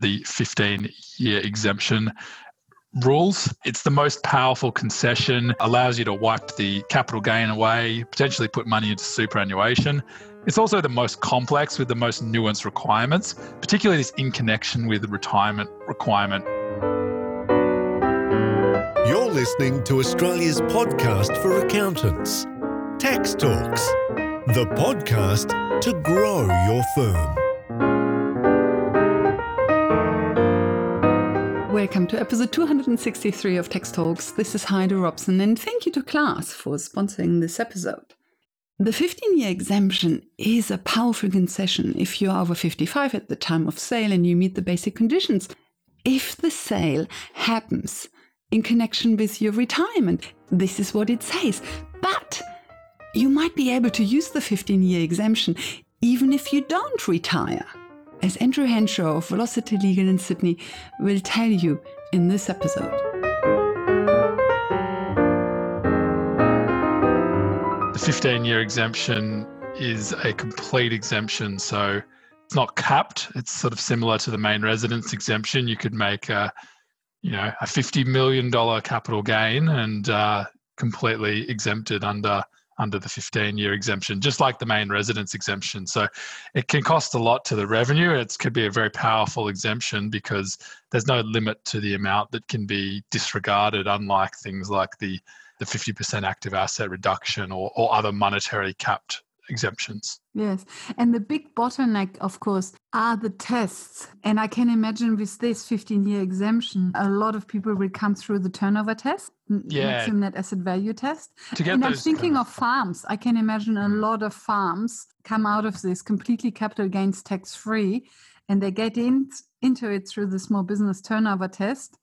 the 15 year exemption rules. It's the most powerful concession, allows you to wipe the capital gain away, potentially put money into superannuation. It's also the most complex with the most nuanced requirements, particularly this in connection with the retirement requirement. You're listening to Australia's podcast for accountants, Tax Talks, the podcast to grow your firm. Welcome to episode 263 of Tax Talks. This is Heidi Robson, and thank you to Class for sponsoring this episode. The 15 year exemption is a powerful concession if you're over 55 at the time of sale and you meet the basic conditions. If the sale happens in connection with your retirement, this is what it says. But you might be able to use the 15 year exemption even if you don't retire as Andrew Henshaw of Velocity Legal in Sydney will tell you in this episode. The 15 year exemption is a complete exemption. So it's not capped. It's sort of similar to the main residence exemption. You could make a, you know, a $50 million capital gain and uh, completely exempted under under the 15 year exemption, just like the main residence exemption. So it can cost a lot to the revenue. It could be a very powerful exemption because there's no limit to the amount that can be disregarded, unlike things like the, the 50% active asset reduction or, or other monetary capped exemptions. Yes. And the big bottleneck, of course, are the tests. And I can imagine with this 15 year exemption, a lot of people will come through the turnover test, yeah. maximum net asset value test. And I'm thinking of farms. I can imagine a mm. lot of farms come out of this completely capital gains tax free and they get in, into it through the small business turnover test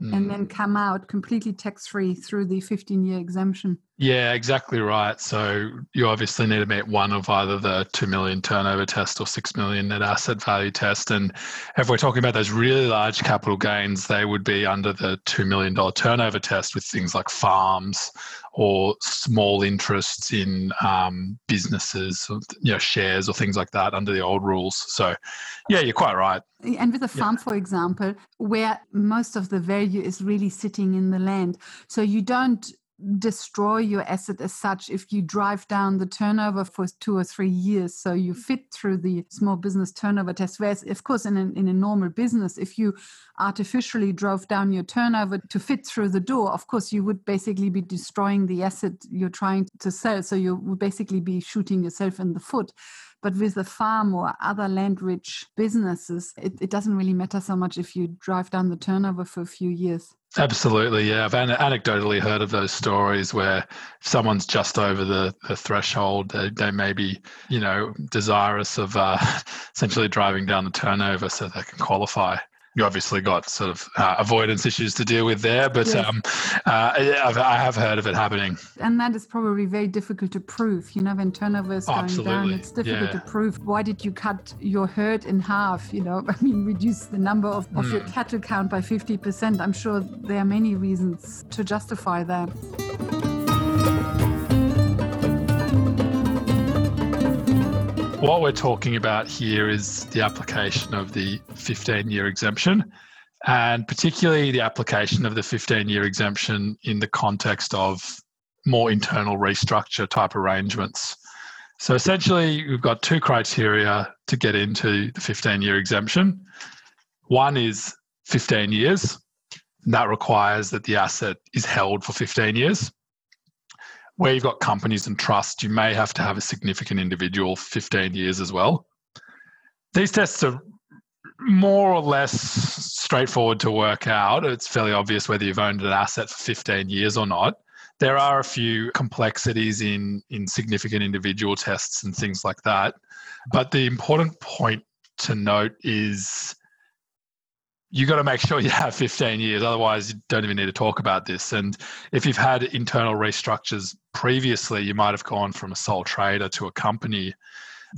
mm. and then come out completely tax free through the 15 year exemption. Yeah, exactly right. So you obviously need to meet one of either the 2 million turnover test or 6 million net asset value test. And if we're talking about those really large capital gains, they would be under the $2 million turnover test with things like farms or small interests in um, businesses, or, you know, shares or things like that under the old rules. So, yeah, you're quite right. And with a farm, yeah. for example, where most of the value is really sitting in the land, so you don't destroy your asset as such if you drive down the turnover for two or three years. So you mm-hmm. fit through the small business turnover test. Whereas of course in a, in a normal business if you artificially drove down your turnover to fit through the door of course you would basically be destroying the asset you're trying to sell. So you would basically be shooting yourself in the foot. But with a farm or other land rich businesses, it, it doesn't really matter so much if you drive down the turnover for a few years. Absolutely, yeah. I've anecdotally heard of those stories where if someone's just over the, the threshold, they, they may be, you know, desirous of uh, essentially driving down the turnover so they can qualify you obviously got sort of uh, avoidance issues to deal with there, but yes. um, uh, I've, I have heard of it happening. And that is probably very difficult to prove. You know, when turnover is going Absolutely. down, it's difficult yeah. to prove. Why did you cut your herd in half? You know, I mean, reduce the number of, of mm. your cattle count by 50%. I'm sure there are many reasons to justify that. What we're talking about here is the application of the 15 year exemption, and particularly the application of the 15 year exemption in the context of more internal restructure type arrangements. So essentially, we've got two criteria to get into the 15 year exemption. One is 15 years, and that requires that the asset is held for 15 years where you've got companies and trusts, you may have to have a significant individual 15 years as well. These tests are more or less straightforward to work out. It's fairly obvious whether you've owned an asset for 15 years or not. There are a few complexities in, in significant individual tests and things like that. But the important point to note is you got to make sure you have 15 years otherwise you don't even need to talk about this. And if you've had internal restructures previously you might have gone from a sole trader to a company.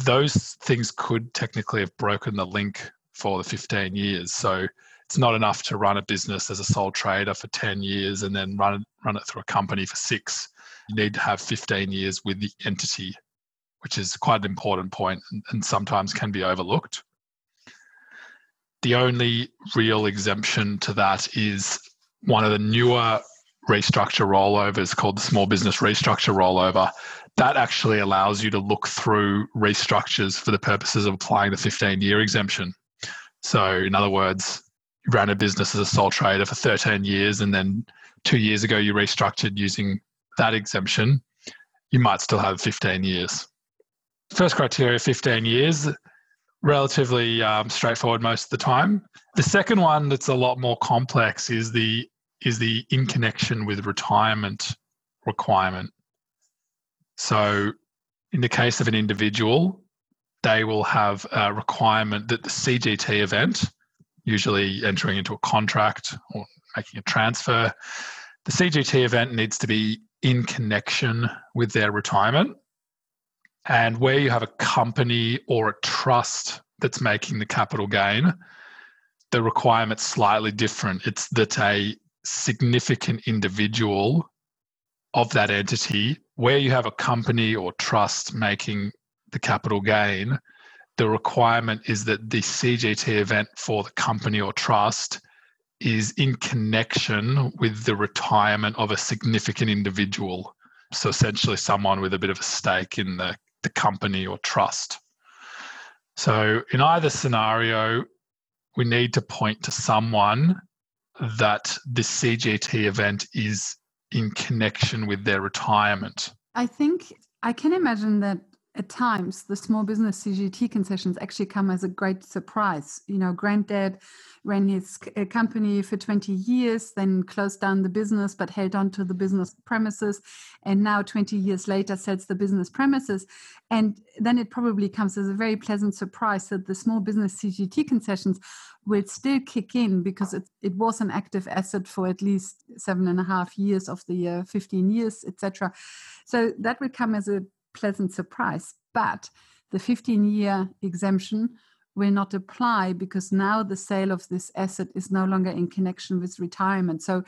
Those things could technically have broken the link for the 15 years. So it's not enough to run a business as a sole trader for 10 years and then run run it through a company for 6 you need to have 15 years with the entity which is quite an important point and, and sometimes can be overlooked The only real exemption to that is one of the newer restructure rollovers called the small business restructure rollover. That actually allows you to look through restructures for the purposes of applying the 15 year exemption. So, in other words, you ran a business as a sole trader for 13 years and then two years ago you restructured using that exemption, you might still have 15 years. First criteria 15 years, relatively um, straightforward most of the time. The second one that's a lot more complex is the is the in connection with retirement requirement. So, in the case of an individual, they will have a requirement that the CGT event, usually entering into a contract or making a transfer, the CGT event needs to be in connection with their retirement. And where you have a company or a trust that's making the capital gain, the requirement's slightly different. It's that a significant individual of that entity, where you have a company or trust making the capital gain, the requirement is that the CGT event for the company or trust is in connection with the retirement of a significant individual. So essentially, someone with a bit of a stake in the, the company or trust. So, in either scenario, we need to point to someone that this CGT event is in connection with their retirement. I think I can imagine that at times the small business CGT concessions actually come as a great surprise. You know, granddad ran his uh, company for 20 years, then closed down the business, but held on to the business premises. And now, 20 years later, sells the business premises. And then it probably comes as a very pleasant surprise that the small business CGT concessions will still kick in because it, it was an active asset for at least seven and a half years of the uh, 15 years, etc. So that will come as a pleasant surprise. But the 15 year exemption will not apply because now the sale of this asset is no longer in connection with retirement. So,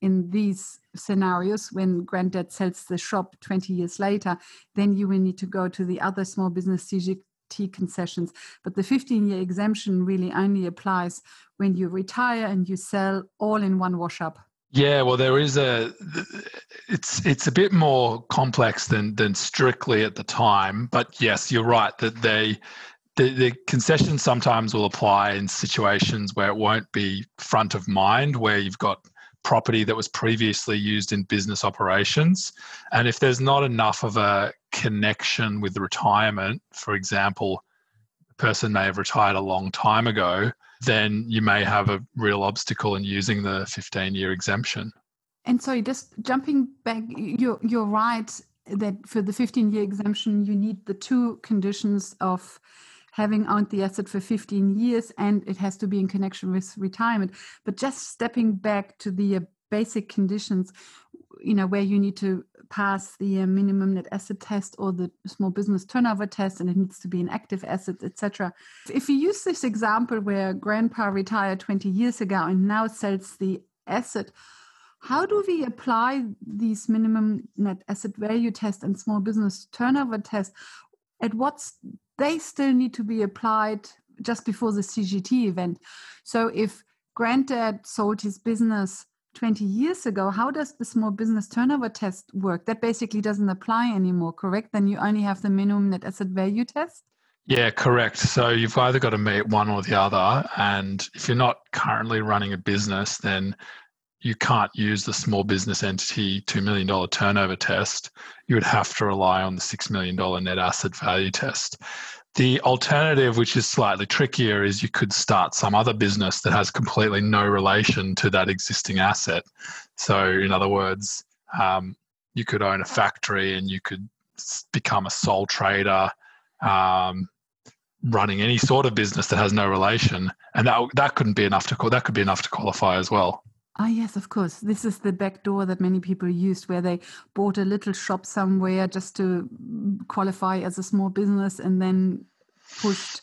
in these scenarios, when granddad sells the shop 20 years later, then you will need to go to the other small business CGT concessions. But the 15 year exemption really only applies when you retire and you sell all in one wash up. Yeah, well, there is a. It's it's a bit more complex than than strictly at the time, but yes, you're right that they. The, the concessions sometimes will apply in situations where it won't be front of mind, where you've got property that was previously used in business operations. And if there's not enough of a connection with retirement, for example, the person may have retired a long time ago, then you may have a real obstacle in using the 15 year exemption. And so, just jumping back, you're, you're right that for the 15 year exemption, you need the two conditions of having owned the asset for 15 years and it has to be in connection with retirement. But just stepping back to the uh, basic conditions, you know, where you need to pass the uh, minimum net asset test or the small business turnover test and it needs to be an active asset etc if we use this example where grandpa retired 20 years ago and now sells the asset how do we apply these minimum net asset value test and small business turnover test? At what they still need to be applied just before the cgt event. So if granddad sold his business 20 years ago, how does the small business turnover test work? That basically doesn't apply anymore, correct? Then you only have the minimum net asset value test? Yeah, correct. So you've either got to meet one or the other. And if you're not currently running a business, then you can't use the small business entity $2 million turnover test. You would have to rely on the $6 million net asset value test. The alternative, which is slightly trickier, is you could start some other business that has completely no relation to that existing asset. So, in other words, um, you could own a factory and you could become a sole trader, um, running any sort of business that has no relation, and that that couldn't be enough to that could be enough to qualify as well. Ah, yes, of course. This is the back door that many people used, where they bought a little shop somewhere just to qualify as a small business and then pushed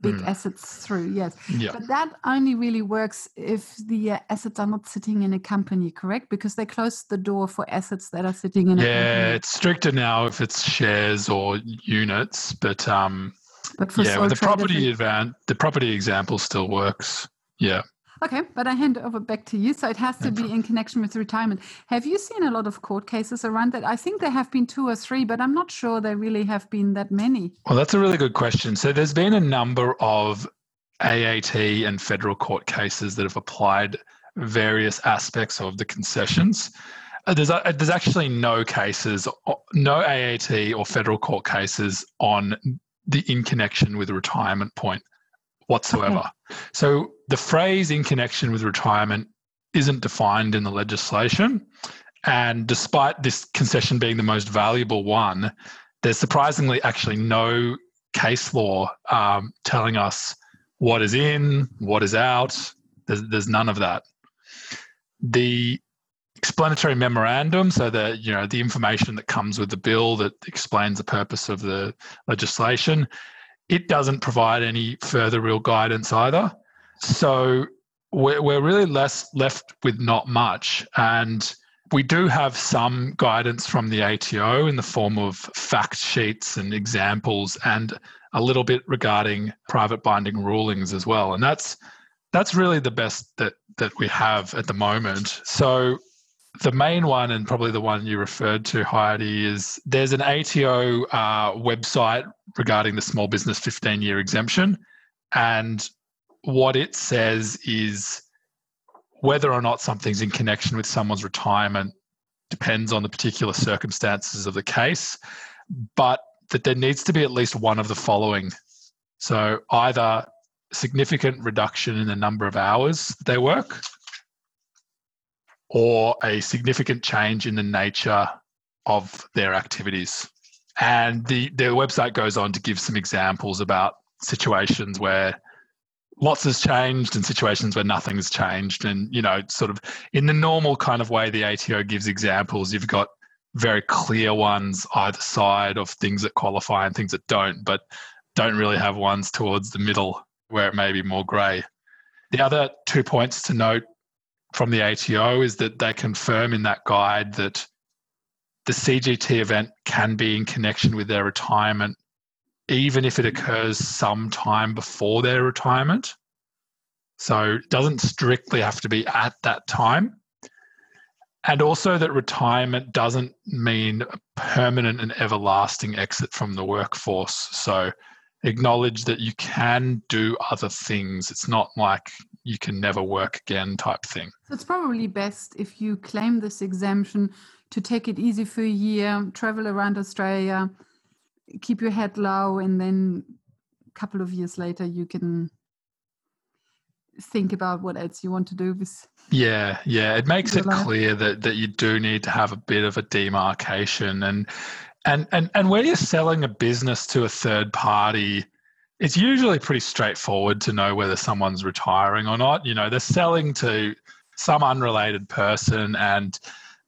big mm. assets through. Yes. Yeah. But that only really works if the uh, assets are not sitting in a company, correct? Because they close the door for assets that are sitting in yeah, it's stricter now if it's shares or units, but um, But for yeah, but the property advan- the property example still works. Yeah. Okay, but I hand over back to you. So it has to be in connection with retirement. Have you seen a lot of court cases around that? I think there have been two or three, but I'm not sure there really have been that many. Well, that's a really good question. So there's been a number of AAT and federal court cases that have applied various aspects of the concessions. Uh, There's, uh, there's actually no cases, uh, no AAT or federal court cases on the in connection with retirement point whatsoever. So the phrase in connection with retirement isn't defined in the legislation. And despite this concession being the most valuable one, there's surprisingly actually no case law um, telling us what is in, what is out. There's, there's none of that. The explanatory memorandum, so the you know the information that comes with the bill that explains the purpose of the legislation, it doesn't provide any further real guidance either. So we're, we're really less left with not much. And we do have some guidance from the ATO in the form of fact sheets and examples and a little bit regarding private binding rulings as well. And that's that's really the best that that we have at the moment. So the main one and probably the one you referred to, Heidi, is there's an ATO uh, website regarding the small business 15 year exemption. And what it says is whether or not something's in connection with someone's retirement depends on the particular circumstances of the case, but that there needs to be at least one of the following. So either significant reduction in the number of hours they work or a significant change in the nature of their activities. And the their website goes on to give some examples about situations where lots has changed and situations where nothing's changed. And, you know, sort of in the normal kind of way the ATO gives examples, you've got very clear ones either side of things that qualify and things that don't, but don't really have ones towards the middle where it may be more grey. The other two points to note from the ATO is that they confirm in that guide that the CGT event can be in connection with their retirement, even if it occurs sometime before their retirement. So it doesn't strictly have to be at that time. And also that retirement doesn't mean a permanent and everlasting exit from the workforce. So acknowledge that you can do other things. It's not like you can never work again type thing. So it's probably best if you claim this exemption to take it easy for a year, travel around Australia, keep your head low, and then a couple of years later you can think about what else you want to do with Yeah, yeah. It makes it life. clear that that you do need to have a bit of a demarcation and and and and when you're selling a business to a third party, it's usually pretty straightforward to know whether someone's retiring or not. You know, they're selling to some unrelated person and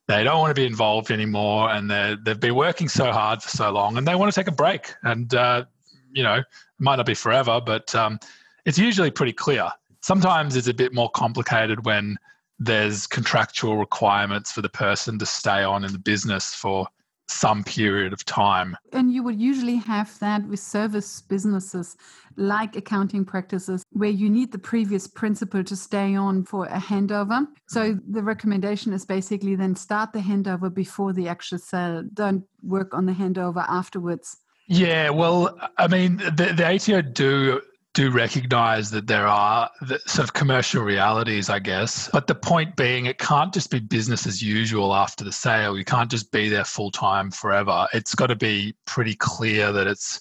they don't want to be involved anymore and they they've been working so hard for so long and they want to take a break and uh, you know it might not be forever but um, it's usually pretty clear sometimes it's a bit more complicated when there's contractual requirements for the person to stay on in the business for some period of time. And you would usually have that with service businesses like accounting practices where you need the previous principal to stay on for a handover. So the recommendation is basically then start the handover before the actual sale. Don't work on the handover afterwards. Yeah, well, I mean, the, the ATO do do recognise that there are sort of commercial realities, I guess. But the point being, it can't just be business as usual after the sale. You can't just be there full time forever. It's got to be pretty clear that it's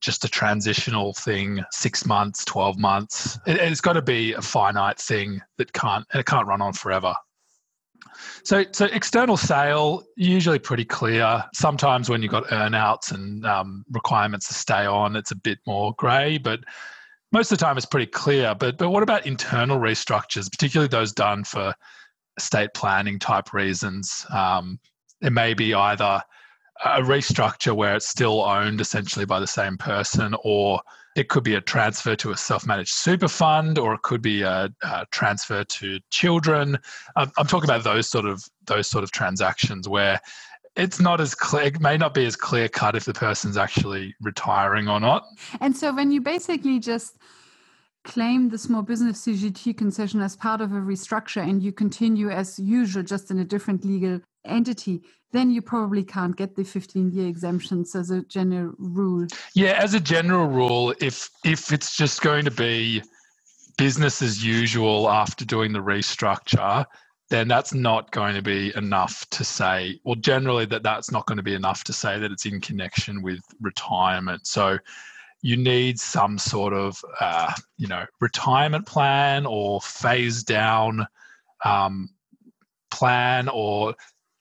just a transitional thing, six months, twelve months. It, it's got to be a finite thing that can't it can't run on forever. So, so external sale usually pretty clear. Sometimes when you've got earnouts and um, requirements to stay on, it's a bit more grey. But most of the time, it's pretty clear. But but what about internal restructures, particularly those done for estate planning type reasons? Um, it may be either a restructure where it's still owned essentially by the same person, or it could be a transfer to a self-managed super fund, or it could be a, a transfer to children. I'm, I'm talking about those sort of those sort of transactions where it's not as clear, it may not be as clear cut if the person's actually retiring or not. And so when you basically just claim the small business CGT concession as part of a restructure and you continue as usual, just in a different legal entity, then you probably can't get the 15 year exemptions as a general rule. Yeah, as a general rule, if if it's just going to be business as usual after doing the restructure, then that's not going to be enough to say, well, generally that that's not going to be enough to say that it's in connection with retirement. So you need some sort of, uh, you know, retirement plan or phase down um, plan or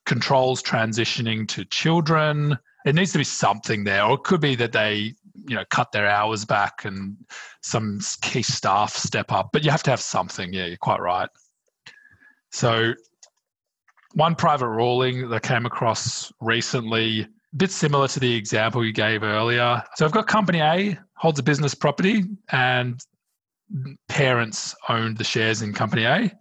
controls transitioning to children. It needs to be something there, or it could be that they, you know, cut their hours back and some key staff step up. But you have to have something. Yeah, you're quite right. So, one private ruling that came across recently, a bit similar to the example you gave earlier. So, I've got company A holds a business property, and parents owned the shares in company A,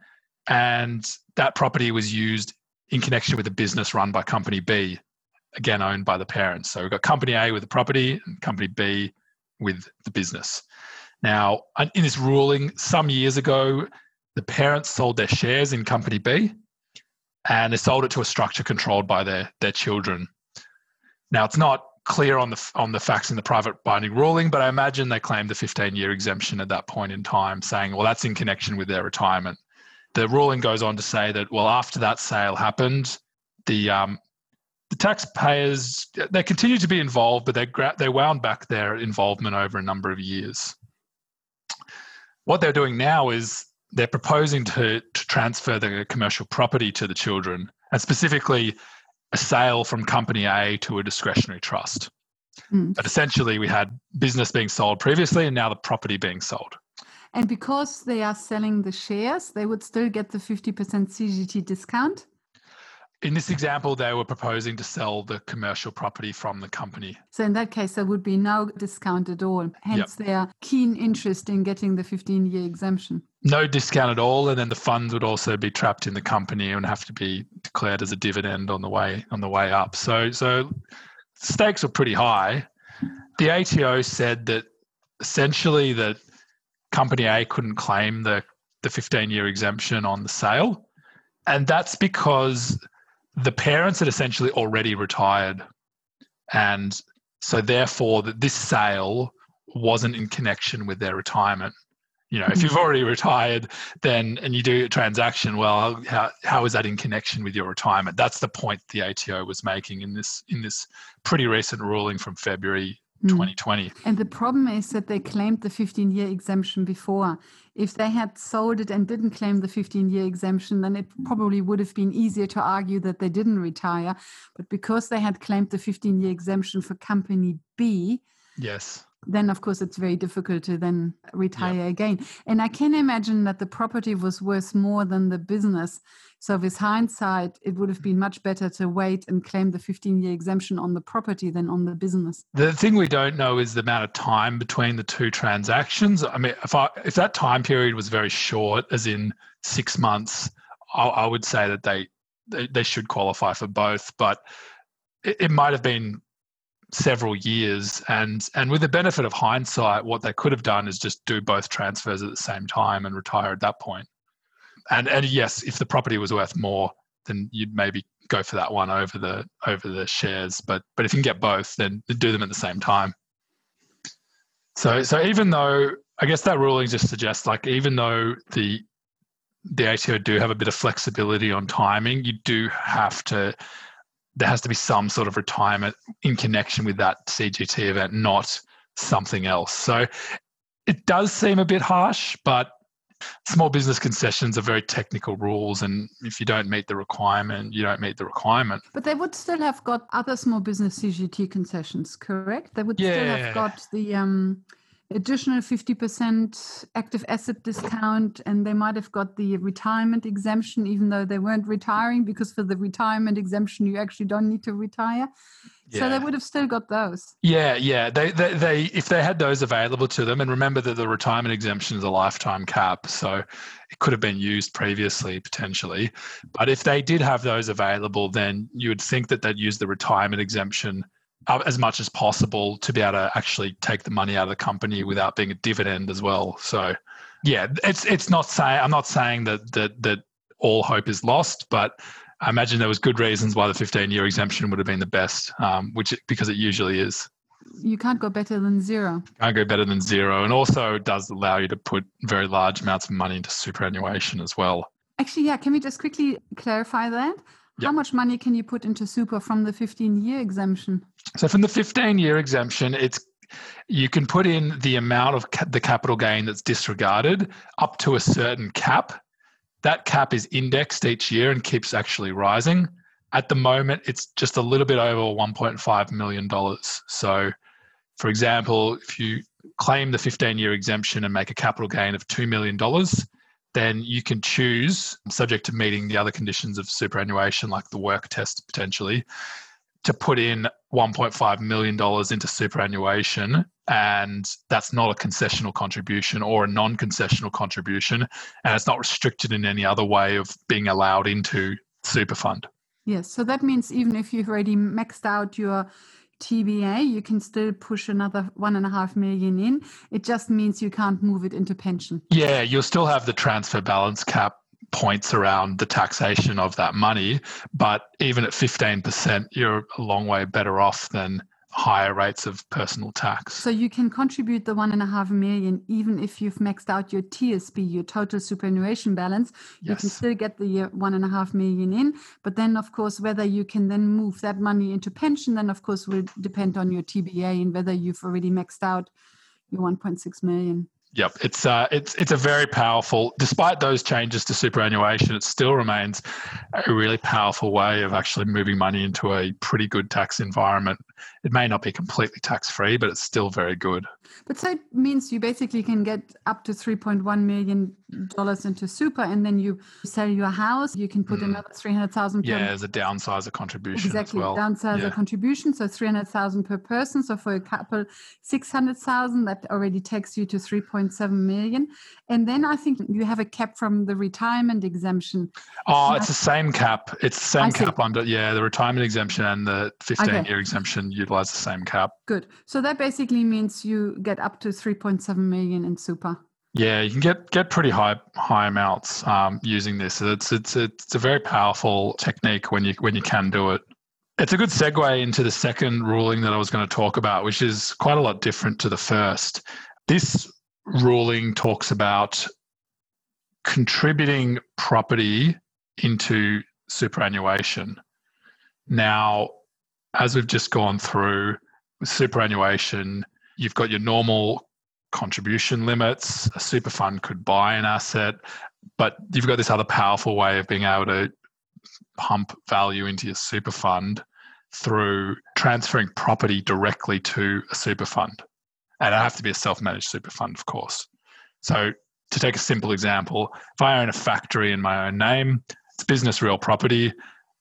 and that property was used in connection with a business run by company B, again owned by the parents. So, we've got company A with the property and company B with the business. Now, in this ruling, some years ago, the parents sold their shares in company B and they sold it to a structure controlled by their, their children. Now, it's not clear on the, on the facts in the private binding ruling, but I imagine they claimed the 15 year exemption at that point in time, saying, well, that's in connection with their retirement. The ruling goes on to say that, well, after that sale happened, the, um, the taxpayers they continued to be involved, but they they wound back their involvement over a number of years. What they're doing now is they're proposing to, to transfer the commercial property to the children, and specifically a sale from company A to a discretionary trust. Mm. But essentially, we had business being sold previously and now the property being sold. And because they are selling the shares, they would still get the 50% CGT discount? In this example, they were proposing to sell the commercial property from the company. So, in that case, there would be no discount at all. Hence, yep. their keen interest in getting the 15 year exemption. No discount at all, and then the funds would also be trapped in the company and have to be declared as a dividend on the way on the way up. So, so stakes were pretty high. The ATO said that essentially that company A couldn't claim the the 15 year exemption on the sale, and that's because the parents had essentially already retired. And so, therefore, that this sale wasn't in connection with their retirement. You know, if you've hmm. already retired, then and you do a transaction, well, how, how is that in connection with your retirement? That's the point the ATO was making in this in this pretty recent ruling from February 2020. Hmm. And the problem is that they claimed the 15 year exemption before. If they had sold it and didn't claim the 15 year exemption, then it probably would have been easier to argue that they didn't retire. But because they had claimed the 15 year exemption for company B, yes then of course it's very difficult to then retire yep. again. And I can imagine that the property was worth more than the business. So with hindsight, it would have been much better to wait and claim the 15 year exemption on the property than on the business. The thing we don't know is the amount of time between the two transactions. I mean, if I, if that time period was very short, as in six months, I, I would say that they, they, they should qualify for both. But it, it might have been several years and and with the benefit of hindsight what they could have done is just do both transfers at the same time and retire at that point. And and yes if the property was worth more then you'd maybe go for that one over the over the shares but but if you can get both then do them at the same time. So so even though i guess that ruling just suggests like even though the the ATO do have a bit of flexibility on timing you do have to there has to be some sort of retirement in connection with that CGT event, not something else. So it does seem a bit harsh, but small business concessions are very technical rules and if you don't meet the requirement you don't meet the requirement but they would still have got other small business cgt concessions correct they would yeah. still have got the um additional 50% active asset discount and they might have got the retirement exemption even though they weren't retiring because for the retirement exemption you actually don't need to retire So they would have still got those. Yeah, yeah. They, they, they, if they had those available to them, and remember that the retirement exemption is a lifetime cap, so it could have been used previously potentially. But if they did have those available, then you would think that they'd use the retirement exemption as much as possible to be able to actually take the money out of the company without being a dividend as well. So, yeah, it's it's not saying I'm not saying that that that all hope is lost, but I imagine there was good reasons why the 15 year exemption would have been the best, um, which because it usually is. You can't go better than zero. Can't go better than zero, and also does allow you to put very large amounts of money into superannuation as well. Actually, yeah. Can we just quickly clarify that? Yep. How much money can you put into super from the 15 year exemption? So, from the 15 year exemption, it's you can put in the amount of ca- the capital gain that's disregarded up to a certain cap that cap is indexed each year and keeps actually rising. At the moment, it's just a little bit over $1.5 million. So, for example, if you claim the 15 year exemption and make a capital gain of $2 million, then you can choose, subject to meeting the other conditions of superannuation, like the work test potentially, to put in $1.5 million into superannuation. And that's not a concessional contribution or a non concessional contribution. And it's not restricted in any other way of being allowed into super fund. Yes. So that means even if you've already maxed out your TBA, you can still push another one and a half million in. It just means you can't move it into pension. Yeah, you'll still have the transfer balance cap points around the taxation of that money. But even at 15%, you're a long way better off than higher rates of personal tax. So you can contribute the one and a half million even if you've maxed out your TSB, your total superannuation balance. You yes. can still get the one and a half million in. But then, of course, whether you can then move that money into pension, then of course will depend on your TBA and whether you've already maxed out your 1.6 million. Yep, it's uh, it's it's a very powerful. Despite those changes to superannuation, it still remains a really powerful way of actually moving money into a pretty good tax environment. It may not be completely tax free, but it's still very good. But so it means you basically can get up to three point one million dollars into super, and then you sell your house. You can put mm. another three hundred thousand. Yeah, as a downsizer contribution. Exactly, well. downsizer yeah. contribution. So three hundred thousand per person. So for a couple, six hundred thousand. That already takes you to three point seven million. And then I think you have a cap from the retirement exemption. Oh, it's the same cap. It's the same cap under yeah the retirement exemption and the fifteen okay. year exemption utilize the same cap. Good. So that basically means you get up to 3.7 million in super. Yeah, you can get get pretty high high amounts um, using this. It's it's it's a very powerful technique when you when you can do it. It's a good segue into the second ruling that I was going to talk about, which is quite a lot different to the first. This ruling talks about contributing property into superannuation. Now, as we've just gone through with superannuation, you've got your normal contribution limits. A super fund could buy an asset, but you've got this other powerful way of being able to pump value into your super fund through transferring property directly to a super fund. And it have to be a self managed super fund, of course. So, to take a simple example, if I own a factory in my own name, it's business real property.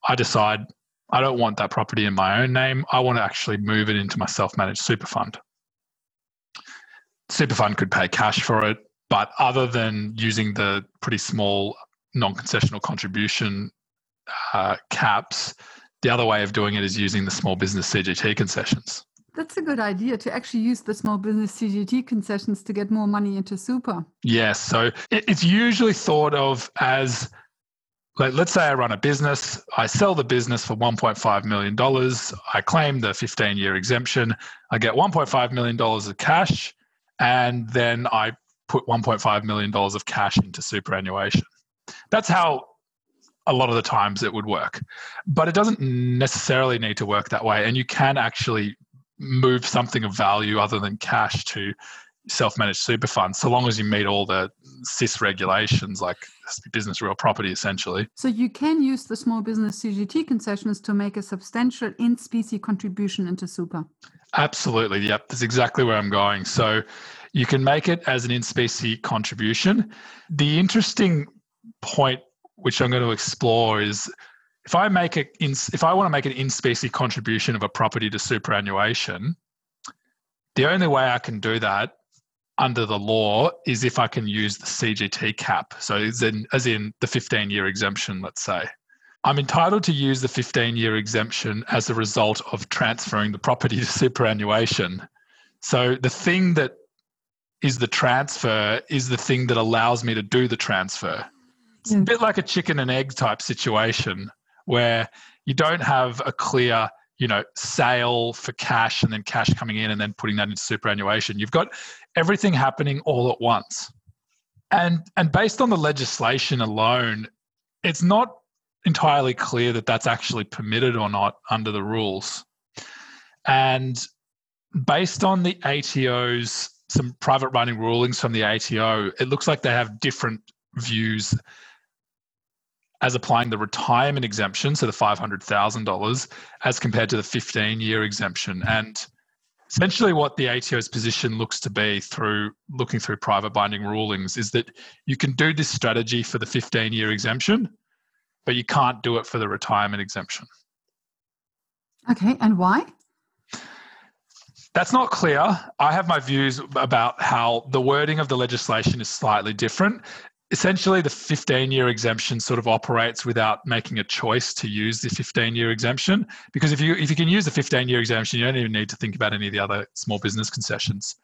I decide I don't want that property in my own name. I want to actually move it into my self managed super fund. Super fund could pay cash for it, but other than using the pretty small non concessional contribution uh, caps, the other way of doing it is using the small business CGT concessions. That's a good idea to actually use the small business CGT concessions to get more money into super. Yes. So it's usually thought of as let's say I run a business, I sell the business for $1.5 million. I claim the 15 year exemption. I get $1.5 million of cash, and then I put $1.5 million of cash into superannuation. That's how a lot of the times it would work. But it doesn't necessarily need to work that way. And you can actually move something of value other than cash to self-managed super funds so long as you meet all the SIS regulations like business real property essentially. So you can use the small business cgt concessions to make a substantial in specie contribution into super. Absolutely yep that's exactly where i'm going. So you can make it as an in specie contribution. The interesting point which i'm going to explore is if I make it in, if I want to make an in specie contribution of a property to superannuation, the only way I can do that under the law is if I can use the CGT cap. So as in, as in the 15 year exemption, let's say. I'm entitled to use the 15 year exemption as a result of transferring the property to superannuation. So the thing that is the transfer is the thing that allows me to do the transfer. It's a hmm. bit like a chicken and egg type situation where you don't have a clear you know sale for cash and then cash coming in and then putting that into superannuation. You've got everything happening all at once. And and based on the legislation alone it's not entirely clear that that's actually permitted or not under the rules. And based on the ATO's some private running rulings from the ATO it looks like they have different views as applying the retirement exemption, so the $500,000, as compared to the 15 year exemption. And essentially, what the ATO's position looks to be through looking through private binding rulings is that you can do this strategy for the 15 year exemption, but you can't do it for the retirement exemption. Okay, and why? That's not clear. I have my views about how the wording of the legislation is slightly different essentially the 15 year exemption sort of operates without making a choice to use the 15 year exemption because if you if you can use the 15 year exemption you don't even need to think about any of the other small business concessions.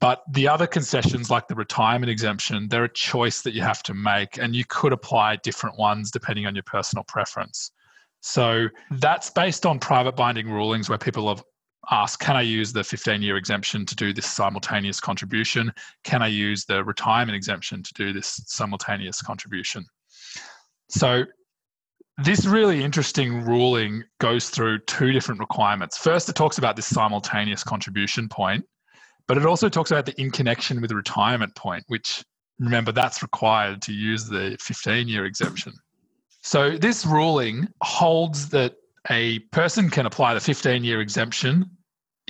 But the other concessions like the retirement exemption they're a choice that you have to make and you could apply different ones depending on your personal preference. So that's based on private binding rulings where people have ask can I use the 15 year exemption to do this simultaneous contribution? Can I use the retirement exemption to do this simultaneous contribution? So, this really interesting ruling goes through two different requirements. First, it talks about this simultaneous contribution point, but it also talks about the in connection with the retirement point, which remember that's required to use the 15 year exemption. So, this ruling holds that a person can apply the 15 year exemption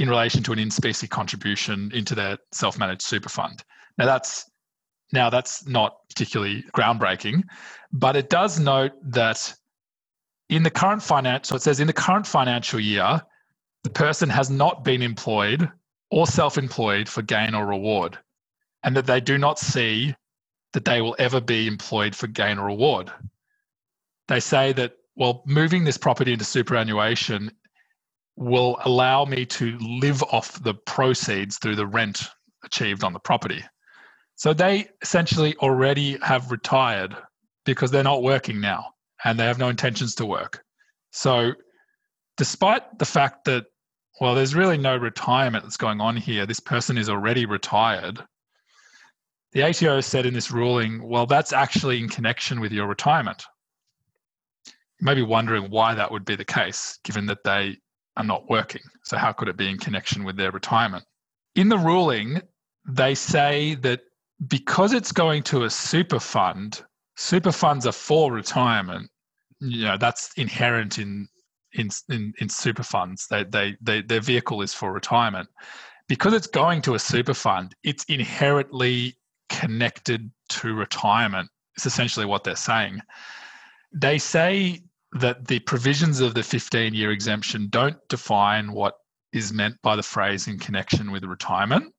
in relation to an in specie contribution into their self managed super fund. Now, that's now that's not particularly groundbreaking, but it does note that in the current financial, so it says in the current financial year, the person has not been employed or self employed for gain or reward, and that they do not see that they will ever be employed for gain or reward. They say that well, moving this property into superannuation will allow me to live off the proceeds through the rent achieved on the property. So they essentially already have retired because they're not working now and they have no intentions to work. So, despite the fact that, well, there's really no retirement that's going on here, this person is already retired. The ATO said in this ruling, well, that's actually in connection with your retirement you may be wondering why that would be the case, given that they are not working. So, how could it be in connection with their retirement? In the ruling, they say that because it's going to a super fund, super funds are for retirement. You know, that's inherent in in in, in super funds. They, they, they, their vehicle is for retirement. Because it's going to a super fund, it's inherently connected to retirement. It's essentially what they're saying. They say that the provisions of the 15 year exemption don't define what is meant by the phrase in connection with retirement.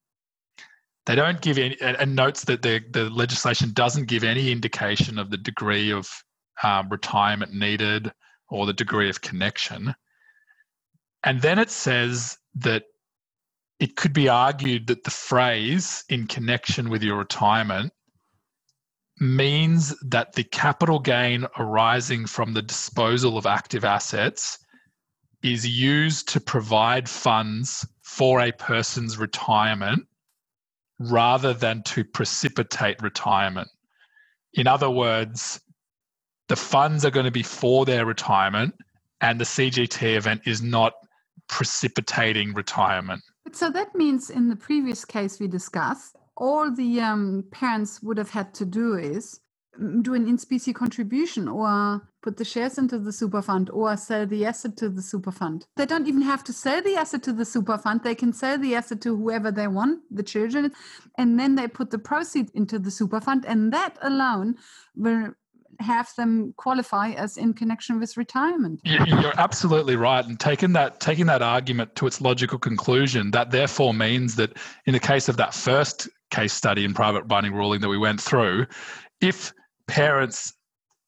They don't give any, and notes that the, the legislation doesn't give any indication of the degree of um, retirement needed or the degree of connection. And then it says that it could be argued that the phrase in connection with your retirement means that the capital gain arising from the disposal of active assets is used to provide funds for a person's retirement rather than to precipitate retirement. In other words, the funds are going to be for their retirement, and the CGT event is not precipitating retirement. So that means in the previous case we discussed, all the um, parents would have had to do is mm, do an in specie contribution or put the shares into the super fund or sell the asset to the super fund. They don't even have to sell the asset to the super fund. They can sell the asset to whoever they want, the children, and then they put the proceeds into the super fund. And that alone will have them qualify as in connection with retirement. You're absolutely right. And taking that taking that argument to its logical conclusion, that therefore means that in the case of that first case study and private binding ruling that we went through, if parents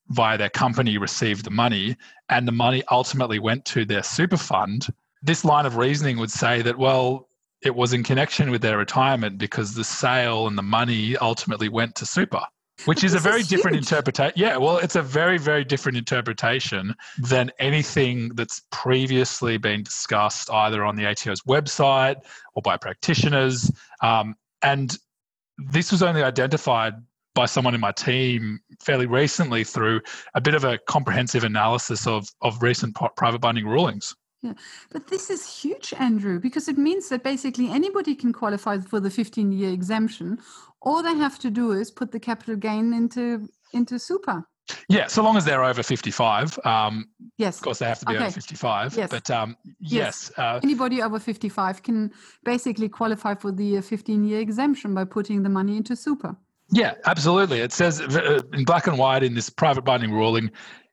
via their company received the money and the money ultimately went to their super fund, this line of reasoning would say that, well, it was in connection with their retirement because the sale and the money ultimately went to super which is a very is different interpretation. Yeah, well, it's a very, very different interpretation than anything that's previously been discussed either on the ATO's website or by practitioners. Um, and this was only identified by someone in my team fairly recently through a bit of a comprehensive analysis of, of recent private binding rulings. Yeah, but this is huge, Andrew, because it means that basically anybody can qualify for the 15 year exemption. All they have to do is put the capital gain into into super. Yeah, so long as they're over 55. Um, yes. Of course, they have to be okay. over 55. Yes. But um, yes. yes uh, Anybody over 55 can basically qualify for the 15 year exemption by putting the money into super. Yeah, absolutely. It says uh, in black and white in this private binding ruling,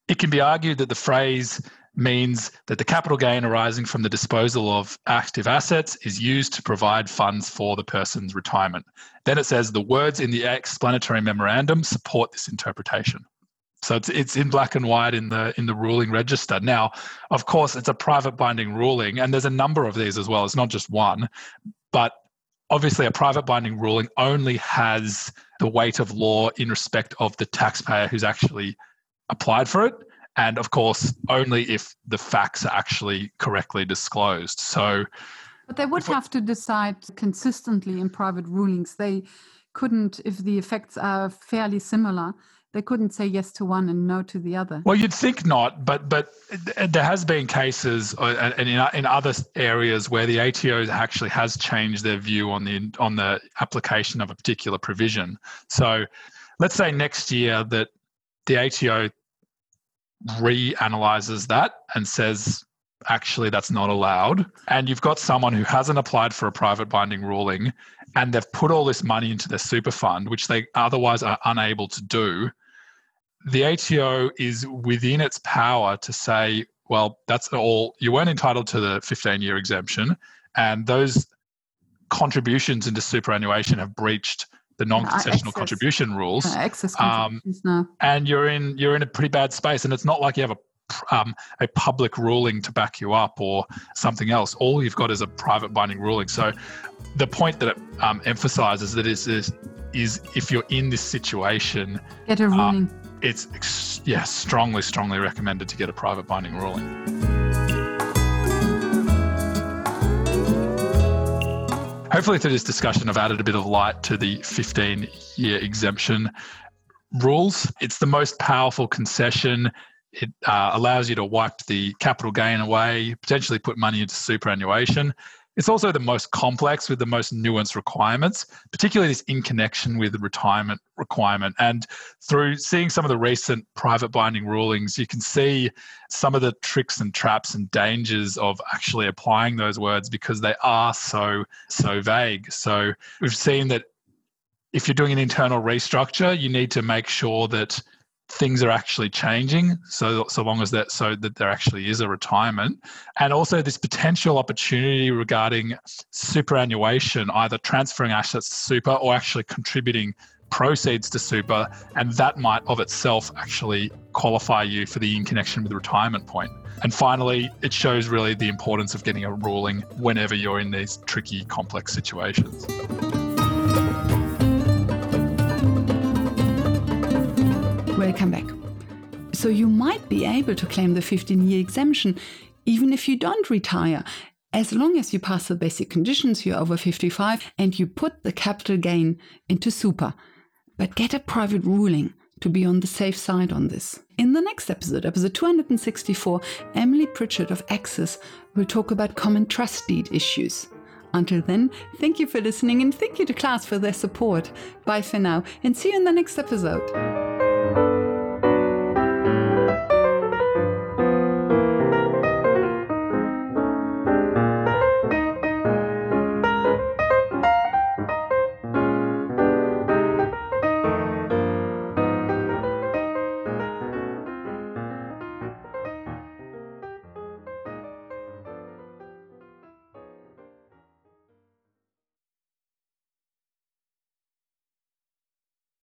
it can be argued that the phrase means that the capital gain arising from the disposal of active assets is used to provide funds for the person's retirement. Then it says the words in the explanatory memorandum support this interpretation. So it's it's in black and white in the in the ruling register. Now, of course, it's a private binding ruling, and there's a number of these as well. It's not just one, but obviously, a private binding ruling only has the weight of law in respect of the taxpayer who's actually applied for it and of course only if the facts are actually correctly disclosed so but they would have to decide consistently in private rulings they couldn't if the effects are fairly similar they couldn't say yes to one and no to the other. Well, you'd think not, but but there has been cases uh, and in, in other areas where the ATO actually has changed their view on the on the application of a particular provision. So, let's say next year that the ATO reanalyzes that and says, actually, that's not allowed. And you've got someone who hasn't applied for a private binding ruling and they've put all this money into their super fund, which they otherwise are unable to do. The ATO is within its power to say, well, that's all, you weren't entitled to the 15 year exemption. And those contributions into superannuation have breached the non-concessional contribution rules. Um, no. And you're in you're in a pretty bad space, and it's not like you have a um, a public ruling to back you up or something else. All you've got is a private binding ruling. So the point that it um, emphasizes that is, is is if you're in this situation, get a uh, ruling. It's ex- yeah, strongly, strongly recommended to get a private binding ruling. Hopefully, through this discussion, I've added a bit of light to the 15 year exemption rules. It's the most powerful concession. It uh, allows you to wipe the capital gain away, potentially put money into superannuation. It's also the most complex with the most nuanced requirements, particularly this in connection with the retirement requirement. And through seeing some of the recent private binding rulings, you can see some of the tricks and traps and dangers of actually applying those words because they are so, so vague. So we've seen that if you're doing an internal restructure, you need to make sure that things are actually changing so so long as that so that there actually is a retirement. And also this potential opportunity regarding superannuation either transferring assets to super or actually contributing proceeds to super and that might of itself actually qualify you for the in connection with retirement point. And finally it shows really the importance of getting a ruling whenever you're in these tricky complex situations Welcome back. So you might be able to claim the 15 year exemption even if you don't retire, as long as you pass the basic conditions, you're over 55, and you put the capital gain into super. But get a private ruling to be on the safe side on this. In the next episode, episode 264, Emily Pritchard of Access will talk about common trust deed issues. Until then, thank you for listening and thank you to class for their support. Bye for now and see you in the next episode.